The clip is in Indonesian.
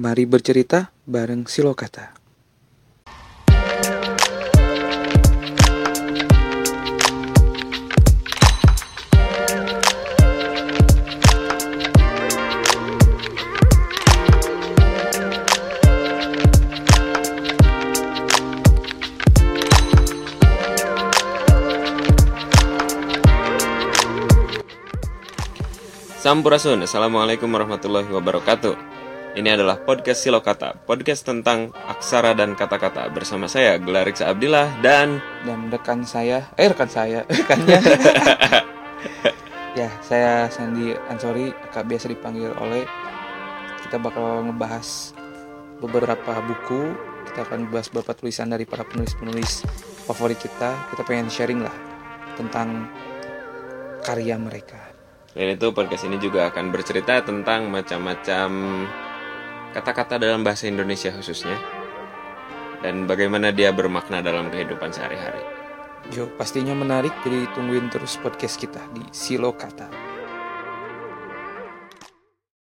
Mari bercerita bareng Silokata. Sampurasun, Assalamualaikum warahmatullahi wabarakatuh Ini adalah podcast Silokata Podcast tentang aksara dan kata-kata Bersama saya, Gelariksa Abdillah Dan Dan rekan saya, eh rekan saya, rekannya. ya, saya Sandy Ansori, kak biasa dipanggil oleh. Kita bakal ngebahas beberapa buku. Kita akan bahas beberapa tulisan dari para penulis-penulis favorit kita. Kita pengen sharing lah tentang karya mereka. Dan itu podcast ini juga akan bercerita tentang macam-macam kata-kata dalam bahasa Indonesia khususnya Dan bagaimana dia bermakna dalam kehidupan sehari-hari Yo, pastinya menarik, jadi tungguin terus podcast kita di Silokata.